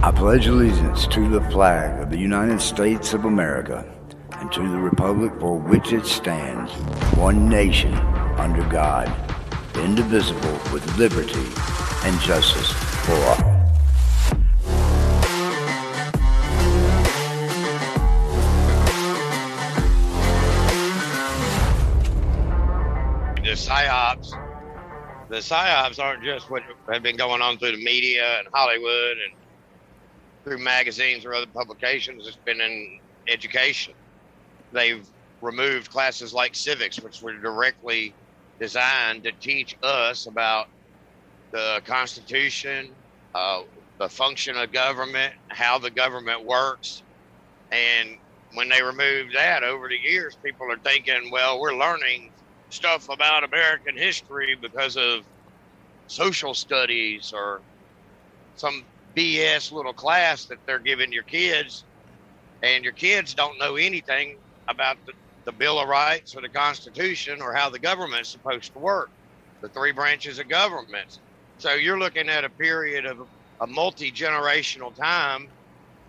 I pledge allegiance to the flag of the United States of America and to the republic for which it stands, one nation, under God, indivisible, with liberty and justice for all. The psyops, the psyops aren't just what have been going on through the media and Hollywood and through magazines or other publications. It's been in education. They've removed classes like civics, which were directly designed to teach us about the Constitution, uh, the function of government, how the government works. And when they removed that over the years, people are thinking, well, we're learning stuff about American history because of social studies or some BS little class that they're giving your kids. And your kids don't know anything about the, the Bill of Rights or the Constitution or how the government's supposed to work, the three branches of government. So you're looking at a period of a multi generational time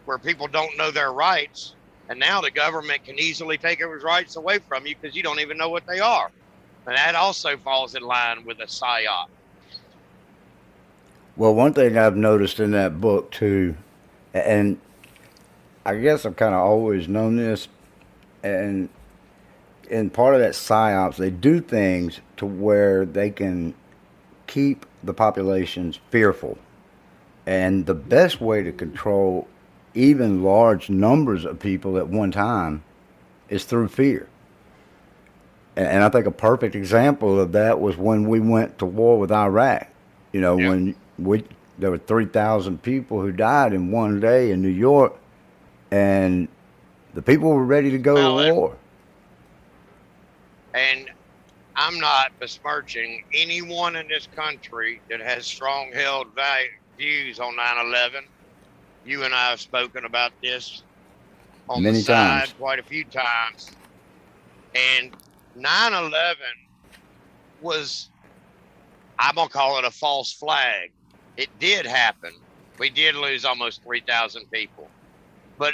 where people don't know their rights. And now the government can easily take those rights away from you because you don't even know what they are. And that also falls in line with a PSYOP. Well, one thing I've noticed in that book too, and I guess I've kind of always known this, and in part of that psyops, they do things to where they can keep the populations fearful. And the best way to control even large numbers of people at one time is through fear. And I think a perfect example of that was when we went to war with Iraq. You know, yeah. when we there were 3,000 people who died in one day in New York, and the people were ready to go well, to war. And I'm not besmirching anyone in this country that has strong held views on 9 11. You and I have spoken about this on Many the side times. quite a few times. And 9 11 was, I'm going to call it a false flag. It did happen. We did lose almost 3,000 people. But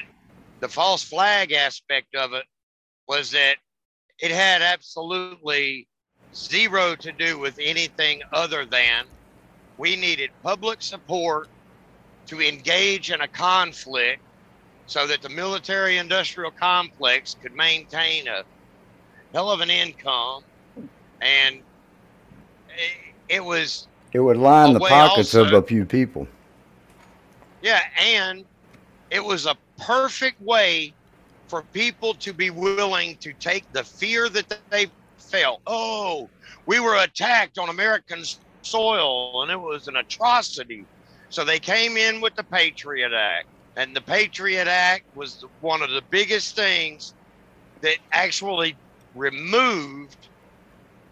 the false flag aspect of it was that it had absolutely zero to do with anything other than we needed public support to engage in a conflict so that the military industrial complex could maintain a hell of an income and it, was it would line the pockets also, of a few people yeah and it was a perfect way for people to be willing to take the fear that they felt. Oh, we were attacked on American soil and it was an atrocity. So they came in with the Patriot Act. And the Patriot Act was one of the biggest things that actually removed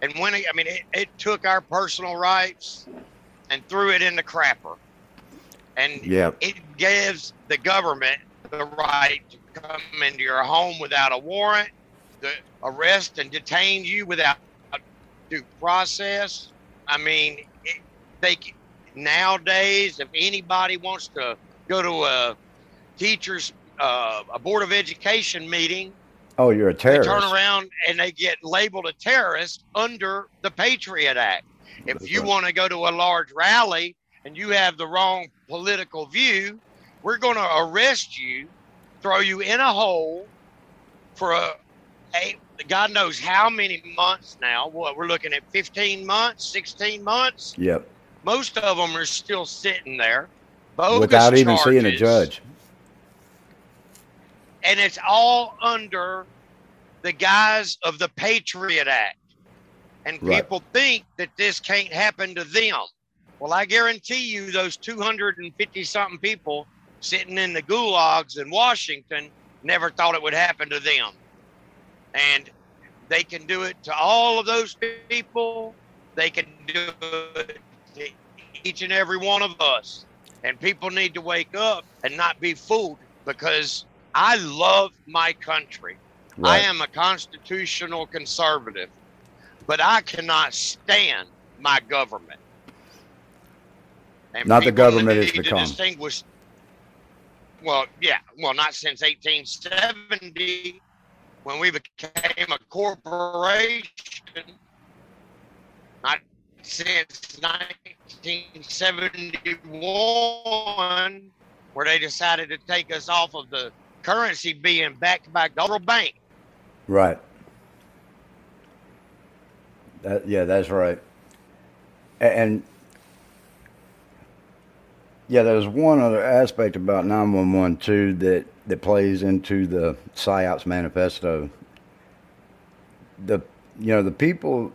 and when it, I mean, it, it took our personal rights and threw it in the crapper. And yep. it gives the government the right to come into your home without a warrant, to arrest and detain you without due process. I mean, it, they nowadays, if anybody wants to go to a teacher's uh, a board of education meeting, oh, you're a terrorist. They turn around and they get labeled a terrorist under the Patriot Act. If That's you right. want to go to a large rally and you have the wrong political view, we're going to arrest you, throw you in a hole for a, a God knows how many months now. What we're looking at 15 months, 16 months. Yep. Most of them are still sitting there Bogus without even charges. seeing a judge. And it's all under the guise of the Patriot Act. And right. people think that this can't happen to them. Well, I guarantee you, those 250 something people sitting in the gulags in Washington never thought it would happen to them. And they can do it to all of those people. They can do it to each and every one of us. And people need to wake up and not be fooled because I love my country. Right. I am a constitutional conservative, but I cannot stand my government. And not the government is become. Distinguish well, yeah, well, not since 1870 when we became a corporation, not since 1971 where they decided to take us off of the currency being backed by Gold Bank. Right. That, yeah, that's right. And yeah, there's one other aspect about 911 too that that plays into the psyops manifesto. The you know the people,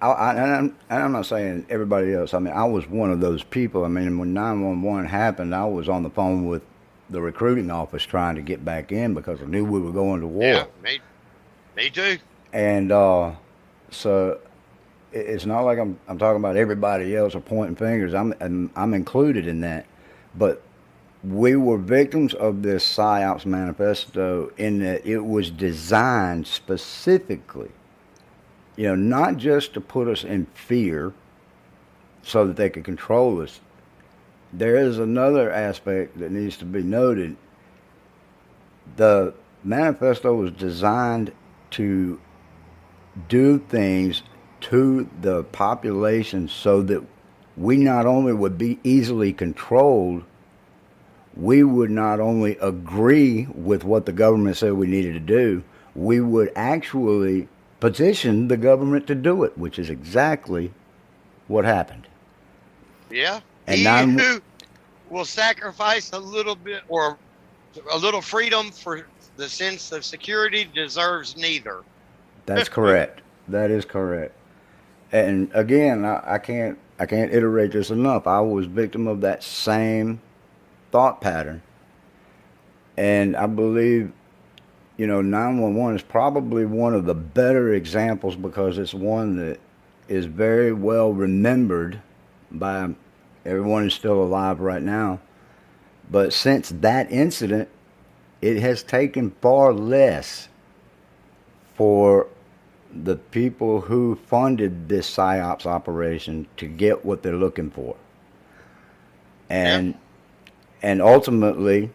I, I, and, I'm, and I'm not saying everybody else. I mean, I was one of those people. I mean, when 911 happened, I was on the phone with the recruiting office trying to get back in because I knew we were going to war. Yeah, me too. And uh, so it's not like I'm I'm talking about everybody else or pointing fingers. I'm I'm, I'm included in that, but we were victims of this psyops manifesto in that it was designed specifically, you know, not just to put us in fear so that they could control us. There is another aspect that needs to be noted. The manifesto was designed to do things to the population so that we not only would be easily controlled, we would not only agree with what the government said we needed to do, we would actually petition the government to do it, which is exactly what happened. Yeah. And he now who will sacrifice a little bit or a little freedom for the sense of security deserves neither. That's correct. That is correct. And again, I, I can't I can't iterate this enough. I was victim of that same thought pattern. And I believe, you know, 911 is probably one of the better examples because it's one that is very well remembered by everyone who's still alive right now. But since that incident, it has taken far less for the people who funded this psyops operation to get what they're looking for. And yeah and ultimately,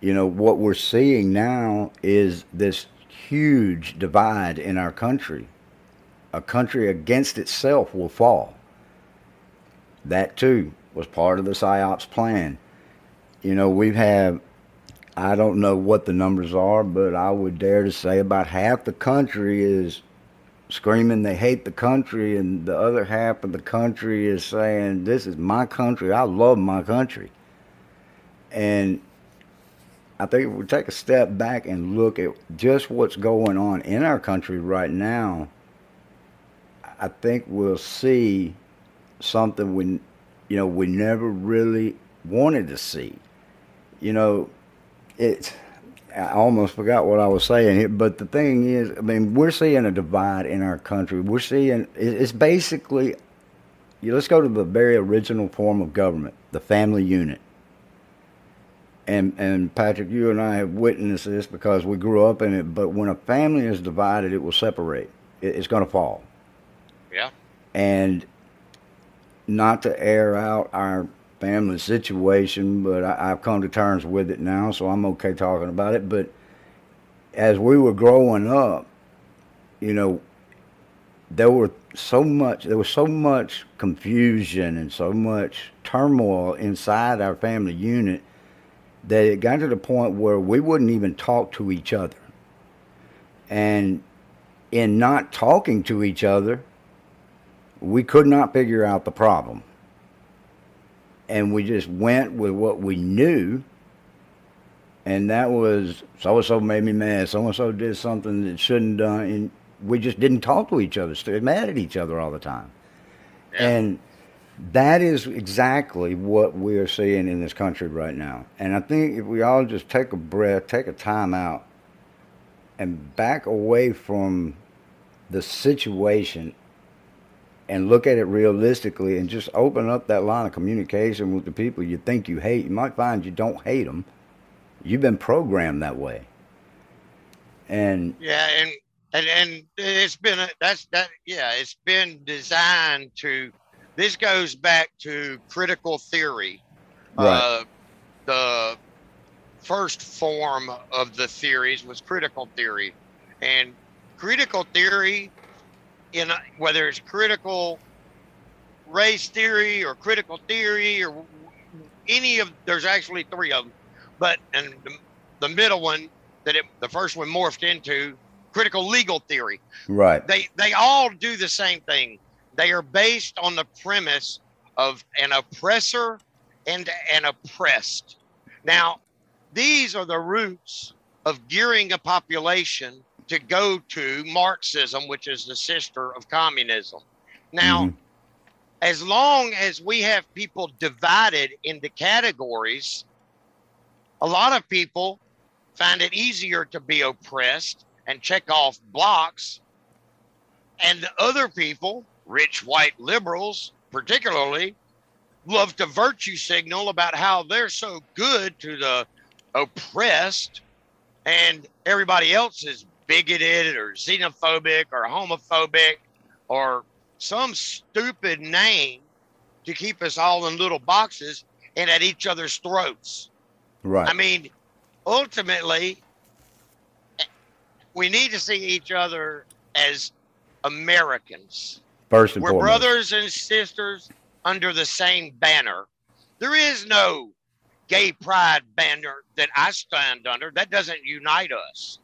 you know, what we're seeing now is this huge divide in our country. A country against itself will fall. That too was part of the PSYOPs plan. You know, we have, I don't know what the numbers are, but I would dare to say about half the country is screaming they hate the country, and the other half of the country is saying, This is my country. I love my country. And I think if we take a step back and look at just what's going on in our country right now, I think we'll see something we, you know, we never really wanted to see. You know, it's. I almost forgot what I was saying here, but the thing is, I mean, we're seeing a divide in our country. We're seeing it's basically, let's go to the very original form of government, the family unit and and Patrick, you and I have witnessed this because we grew up in it. But when a family is divided, it will separate. It, it's going to fall. Yeah. And not to air out our family situation, but I, have come to terms with it now, so I'm okay talking about it. But as we were growing up, you know, there were so much there was so much confusion and so much turmoil inside our family unit that it got to the point where we wouldn't even talk to each other. And in not talking to each other, we could not figure out the problem. And we just went with what we knew. And that was so and so made me mad. So and so did something that shouldn't done. And we just didn't talk to each other. Stayed mad at each other all the time. Yeah. And that is exactly what we are seeing in this country right now. And I think if we all just take a breath, take a time out, and back away from the situation and look at it realistically and just open up that line of communication with the people you think you hate, you might find you don't hate them. You've been programmed that way. And yeah, and and and it's been a, that's that yeah, it's been designed to this goes back to critical theory. Right. Uh, the first form of the theories was critical theory, and critical theory, in whether it's critical race theory or critical theory or any of there's actually three of them, but and the, the middle one that it, the first one morphed into critical legal theory. Right. They they all do the same thing. They are based on the premise of an oppressor and an oppressed. Now, these are the roots of gearing a population to go to Marxism, which is the sister of communism. Now, mm-hmm. as long as we have people divided into categories, a lot of people find it easier to be oppressed and check off blocks. And the other people, rich white liberals particularly, love to virtue signal about how they're so good to the oppressed and everybody else is bigoted or xenophobic or homophobic or some stupid name to keep us all in little boxes and at each other's throats. Right. I mean, ultimately, we need to see each other as Americans. First and We're foremost. brothers and sisters under the same banner. There is no gay pride banner that I stand under. That doesn't unite us.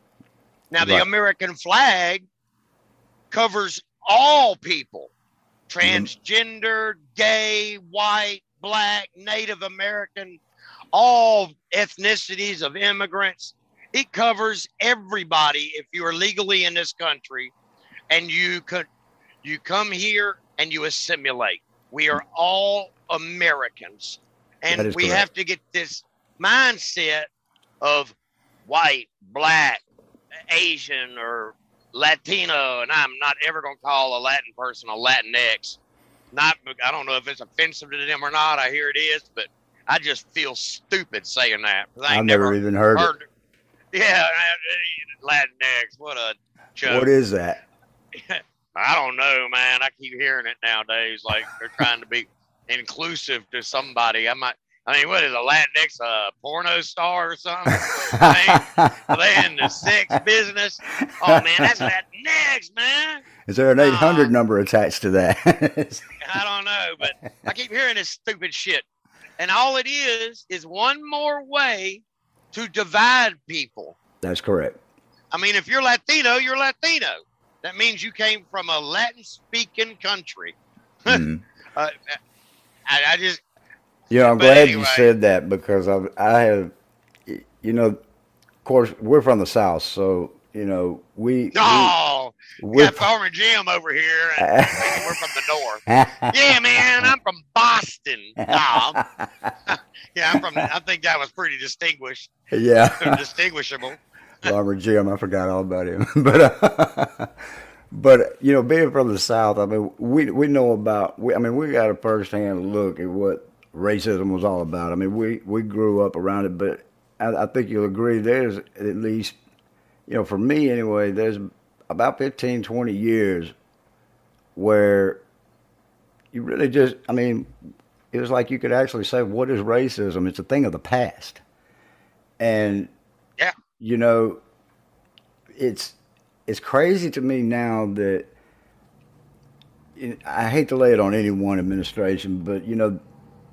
Now, the American flag covers all people transgender, gay, white, black, Native American, all ethnicities of immigrants. It covers everybody if you are legally in this country and you could you come here and you assimilate. We are all Americans. And we correct. have to get this mindset of white, black, Asian, or Latino. And I'm not ever going to call a Latin person a Latinx. Not, I don't know if it's offensive to them or not. I hear it is, but I just feel stupid saying that. I've never, never, even heard, heard it. it. Yeah, Latinx. What a joke. What is that? I don't know, man. I keep hearing it nowadays. Like they're trying to be inclusive to somebody. I might. I mean, what is a Latinx a porno star or something? Are they in the sex business? Oh man, that's Latinx, man. Is there an eight hundred uh, number attached to that? I don't know, but I keep hearing this stupid shit, and all it is is one more way to divide people. That's correct. I mean, if you're Latino, you're Latino. That means you came from a Latin speaking country. Mm-hmm. uh, I, I, just. Yeah, I'm glad anyway. you said that because I, I have, you know, of course, we're from the South, so, you know, we. Oh, we, got Farmer Jim over here, and we're from the North. yeah, man, I'm from Boston. yeah, I'm from, I think that was pretty distinguished. Yeah. distinguishable. Farmer Jim. I forgot all about him. but uh, but you know, being from the South, I mean, we we know about. We, I mean, we got a firsthand look at what racism was all about. I mean, we we grew up around it, but I, I think you'll agree. There's at least, you know, for me anyway, there's about 15, 20 years where you really just. I mean, it was like you could actually say, "What is racism?" It's a thing of the past, and yeah, you know, it's it's crazy to me now that I hate to lay it on any one administration, but you know,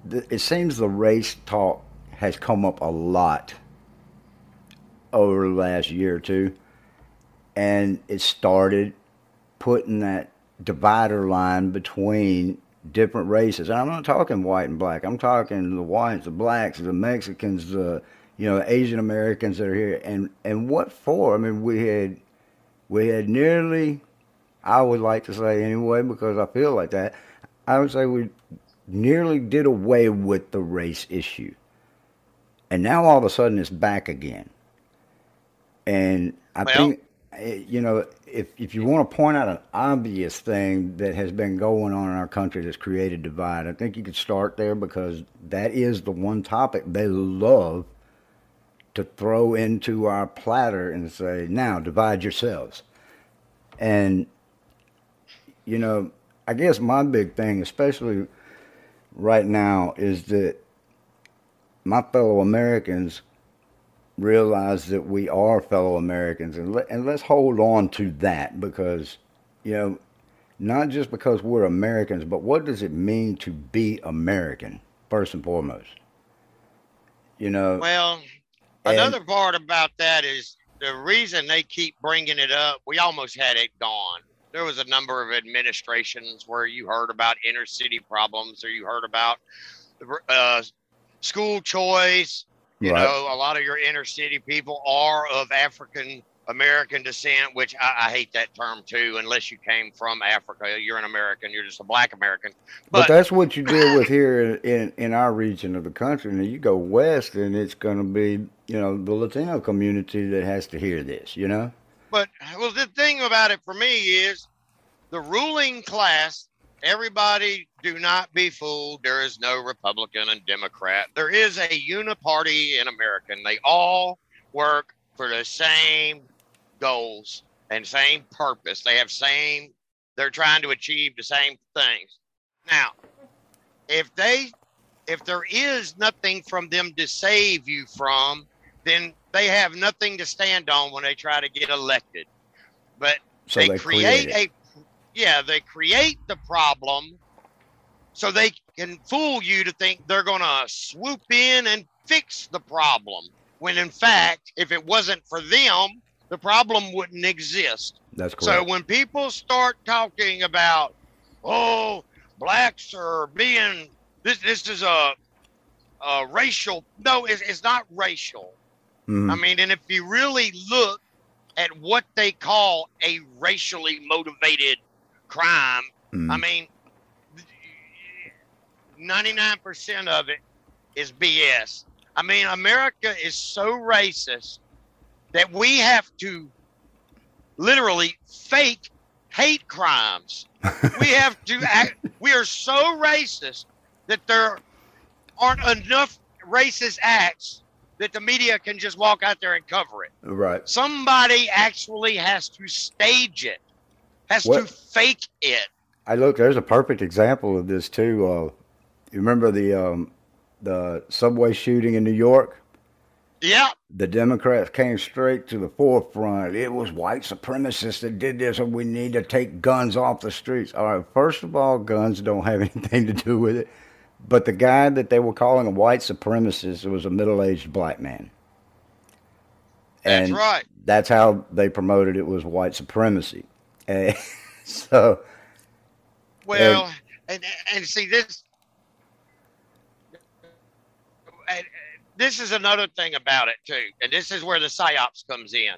it seems the race talk has come up a lot over the last year or two, and it started putting that divider line between different races. And I'm not talking white and black. I'm talking the whites, the blacks, the Mexicans, the you know, Asian Americans that are here, and and what for? I mean, we had we had nearly, I would like to say anyway, because I feel like that. I would say we nearly did away with the race issue, and now all of a sudden it's back again. And I well, think, eh, you know, if if you want to point out an obvious thing that has been going on in our country that's created divide, I think you could start there because that is the one topic they love to throw into our platter and say, now divide yourselves. And, you know, I guess my big thing, especially right now, is that my fellow Americans realize that we are fellow Americans, and let, and let's hold on to that because, you know, not just because we're Americans, but what does it mean to be American first and foremost? You know. Well, and- another part about that is the reason they keep bringing it up. We almost had it gone. There was a number of administrations where you heard about inner city problems, or you heard about uh, school choice. You Right. know, a lot of your inner city people are of African American descent, which I, I hate that term too. Unless you came from Africa, you're an American. You're just a black American. But, But, that's what you deal with here in, in our region of the country. And you go west, and it's going to be, you know, the Latino community that has to hear this, you know? But well, the thing about it for me is the ruling class. Everybody, do not be fooled. There is no Republican and Democrat. There is a uniparty in America, and they all work for the same goals and same purpose. They have same. They're trying to achieve the same things. Now, if they, if there is nothing from them to save you from, then they have nothing to stand on when they try to get elected. But So they, they, create it. a yeah, they create the problem so they can fool you to think they're going to swoop in and fix the problem. When in fact, if it wasn't for them, the problem wouldn't exist. That's correct. So when people start talking about, oh, blacks are being this, this is a, a racial. No, it's, it's not racial. Mhm. I mean, and if you really look at what they call a racially motivated crime, Mhm. I mean, 99% of it is BS. I mean, America is so racist that we have to literally fake hate crimes. we have to act, we are so racist that there aren't enough racist acts that the media can just walk out there and cover it. right. Somebody actually has to stage it, has to fake it. I look. There's a perfect example of this too. Uh, you remember the um, the subway shooting in New York? Yeah, The Democrats came straight to the forefront. It was white supremacists that did this, and we need to take guns off the streets. All right, first of all, guns don't have anything to do with it. But the guy that they were calling a white supremacist was a middle-aged black man. that's And right. That's how they promoted it was white supremacy. And so Well, and and see this. and This is another thing about it too, and this is where the psyops comes in.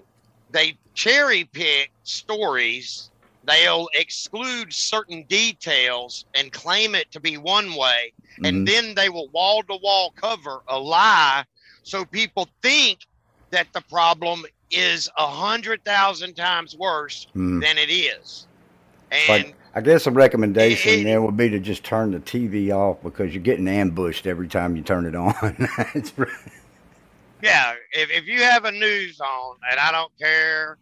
They cherry pick stories. They'll exclude certain details and claim it to be one way, mhm, and then they will wall to wall cover a lie so people think that the problem is a hundred thousand times worse mhm. than it is. And I guess a recommendation it- then would be to just turn the TV off because you're getting ambushed every time you turn it on. Yeah, if, if you have a news on, and I don't care,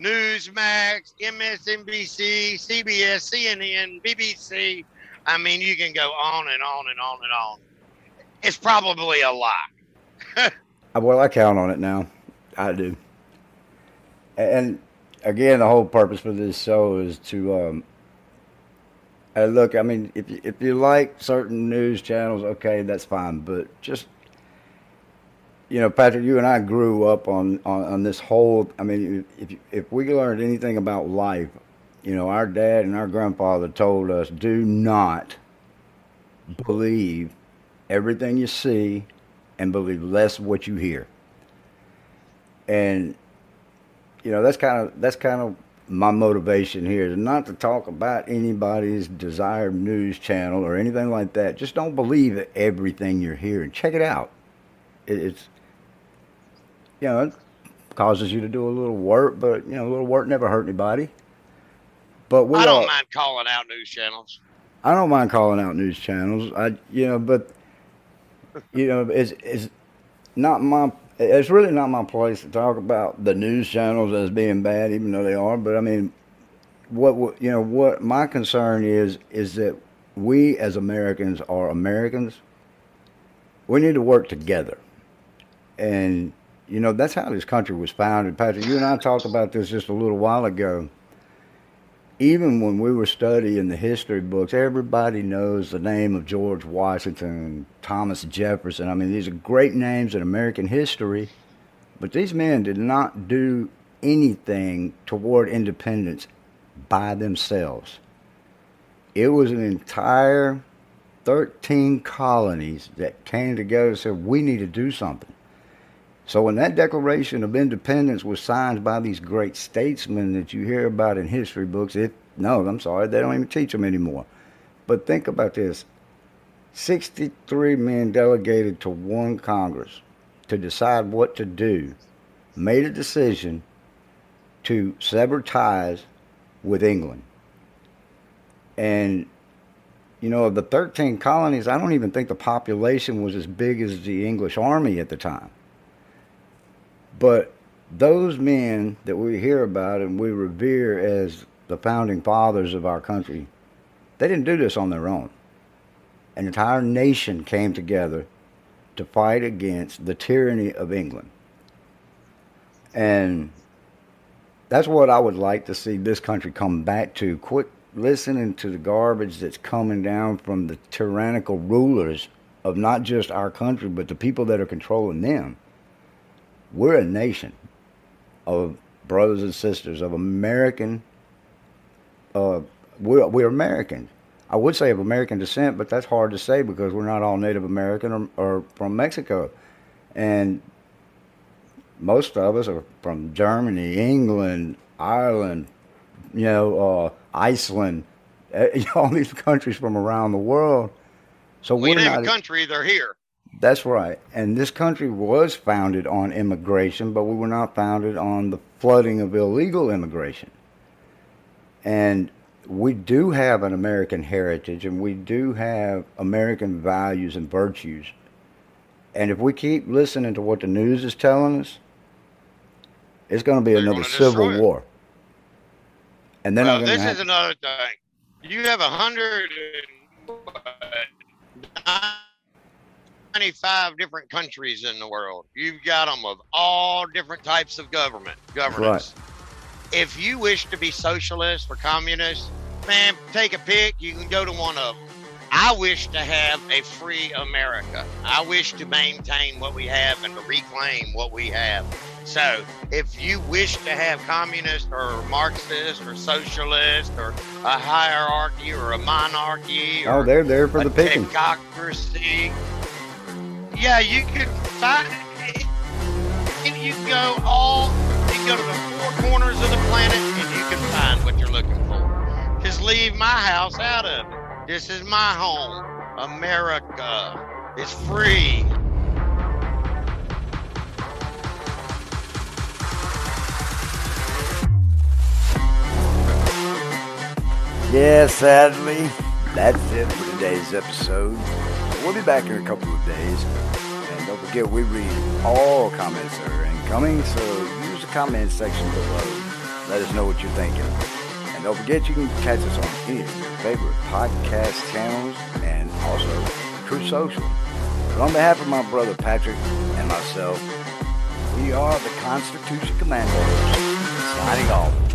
Newsmax, MSNBC, CBS, CNN, BBC, I mean, you can go on and on and on and on. It's probably a lie. well, I count on it now. I do. And again, the whole purpose for this show is to um, uh, look. I mean, if you, if you like certain news channels, okay, that's fine. But just you know, Patrick, you and I grew up on on, on this whole. I mean, if if we learned anything about life, you know, our dad and our grandfather told us, do not believe everything you see and believe less what you hear. And you know, that's kind of that's kind of my motivation here is not to talk about anybody's desired news channel or anything like that. Just don't believe everything you're hearing. Check it out. It's you know, it causes you to do a little work, but you know, a little work never hurt anybody. But we I don't all, mind calling out news channels. I don't mind calling out news channels. I, you know, but you know, it's it's not my. It's really not my place to talk about the news channels as being bad, even though they are. But I mean, what what- you know, what my concern is is that we as Americans are Americans. We need to work together, and you know, that's how this country was founded. Patrick, you and I talked about this just a little while ago. Even when we were studying the history books, everybody knows the name of George Washington, Thomas Jefferson. I mean, these are great names in American history, but these men did not do anything toward independence by themselves. It was an entire 13 colonies that came together and said, we need to do something. So when that Declaration of Independence was signed by these great statesmen that you hear about in history books, it no, I'm sorry, they don't even teach them anymore. But think about this. 63 men delegated to one Congress to decide what to do, made a decision to sever ties with England. And, you know, of the 13 colonies, I don't even think the population was as big as the English army at the time. But those men that we hear about and we revere as the founding fathers of our country, they didn't do this on their own. An entire nation came together to fight against the tyranny of England. And that's what I would like to see this country come back to. Quit listening to the garbage that's coming down from the tyrannical rulers of not just our country, but the people that are controlling them we're a nation of brothers and sisters of American. Uh, we're, we're American. I would say of American descent, but that's hard to say because we're not all Native American or, or from Mexico, and most of us are from Germany, England, Ireland, you know, uh, Iceland, all these countries from around the world. So we we're not a country; they're here. That's right. And this country was founded on immigration, but we were not founded on the flooding of illegal immigration. And we do have an American heritage and we do have American values and virtues. And if we keep listening to what the news is telling us, it's going to be They're another civil war. And then well, this have... is another thing. You have a hundred 95 different countries in the world. You've got them of all different types of government governance. Right. If you wish to be socialist or communist, man, take a pick. You can go to one of them. I wish to have a free America. I wish to maintain what we have and to reclaim what we have. So, if you wish to have communist or Marxist or socialist or a hierarchy or a monarchy oh, they're there for the picking. Technocracy, yeah, you could find you can go all you can go to the four corners of the planet and you can find what you're looking for. Just leave my house out of it. This is my home. America is free. Yeah, sadly, that's it for today's episode. We'll be back in a couple of days. And don't forget, we read all comments that are incoming, so use the comment section below. Let us know what you're thinking. And don't forget, you can catch us on any of your favorite podcast channels and also Truth Social. But on behalf of my brother Patrick and myself, we are the Constitution Commandos, signing off.